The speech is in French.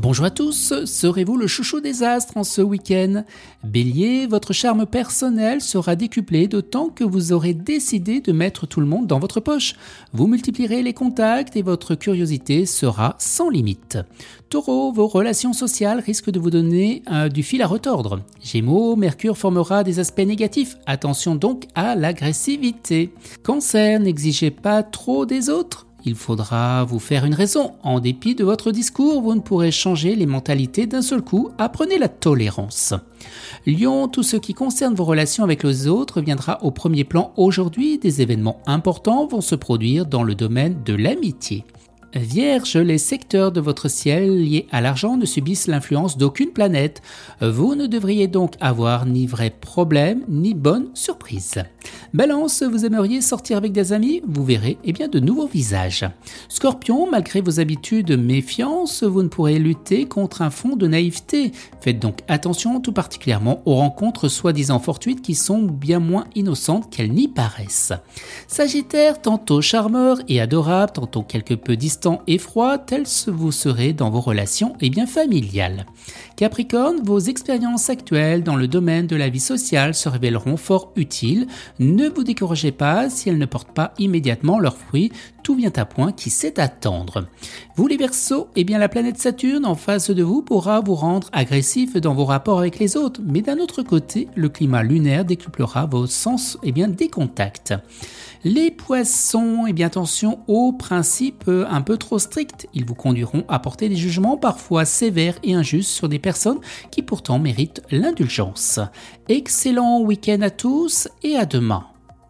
Bonjour à tous, serez-vous le chouchou des astres en ce week-end? Bélier, votre charme personnel sera décuplé d'autant que vous aurez décidé de mettre tout le monde dans votre poche. Vous multiplierez les contacts et votre curiosité sera sans limite. Taureau, vos relations sociales risquent de vous donner euh, du fil à retordre. Gémeaux, Mercure formera des aspects négatifs. Attention donc à l'agressivité. Cancer, n'exigez pas trop des autres. Il faudra vous faire une raison. En dépit de votre discours, vous ne pourrez changer les mentalités d'un seul coup. Apprenez la tolérance. Lion, tout ce qui concerne vos relations avec les autres viendra au premier plan aujourd'hui. Des événements importants vont se produire dans le domaine de l'amitié. Vierge, les secteurs de votre ciel liés à l'argent ne subissent l'influence d'aucune planète. Vous ne devriez donc avoir ni vrai problème ni bonne surprise. Balance, vous aimeriez sortir avec des amis Vous verrez eh bien, de nouveaux visages. Scorpion, malgré vos habitudes de méfiance, vous ne pourrez lutter contre un fond de naïveté. Faites donc attention tout particulièrement aux rencontres soi-disant fortuites qui sont bien moins innocentes qu'elles n'y paraissent. Sagittaire, tantôt charmeur et adorable, tantôt quelque peu distant et froid, tel vous serez dans vos relations et bien familiales. Capricorne, vos expériences actuelles dans le domaine de la vie sociale se révéleront fort utiles. Ne vous découragez pas si elles ne portent pas immédiatement leurs fruits, tout vient à point qui sait attendre. Vous les Verseaux, eh bien la planète Saturne en face de vous pourra vous rendre agressif dans vos rapports avec les autres, mais d'un autre côté, le climat lunaire décuplera vos sens eh bien, des contacts. Les poissons, eh bien attention aux principes un peu trop stricts. Ils vous conduiront à porter des jugements parfois sévères et injustes sur des personnes qui pourtant méritent l'indulgence. Excellent week-end à tous et à demain.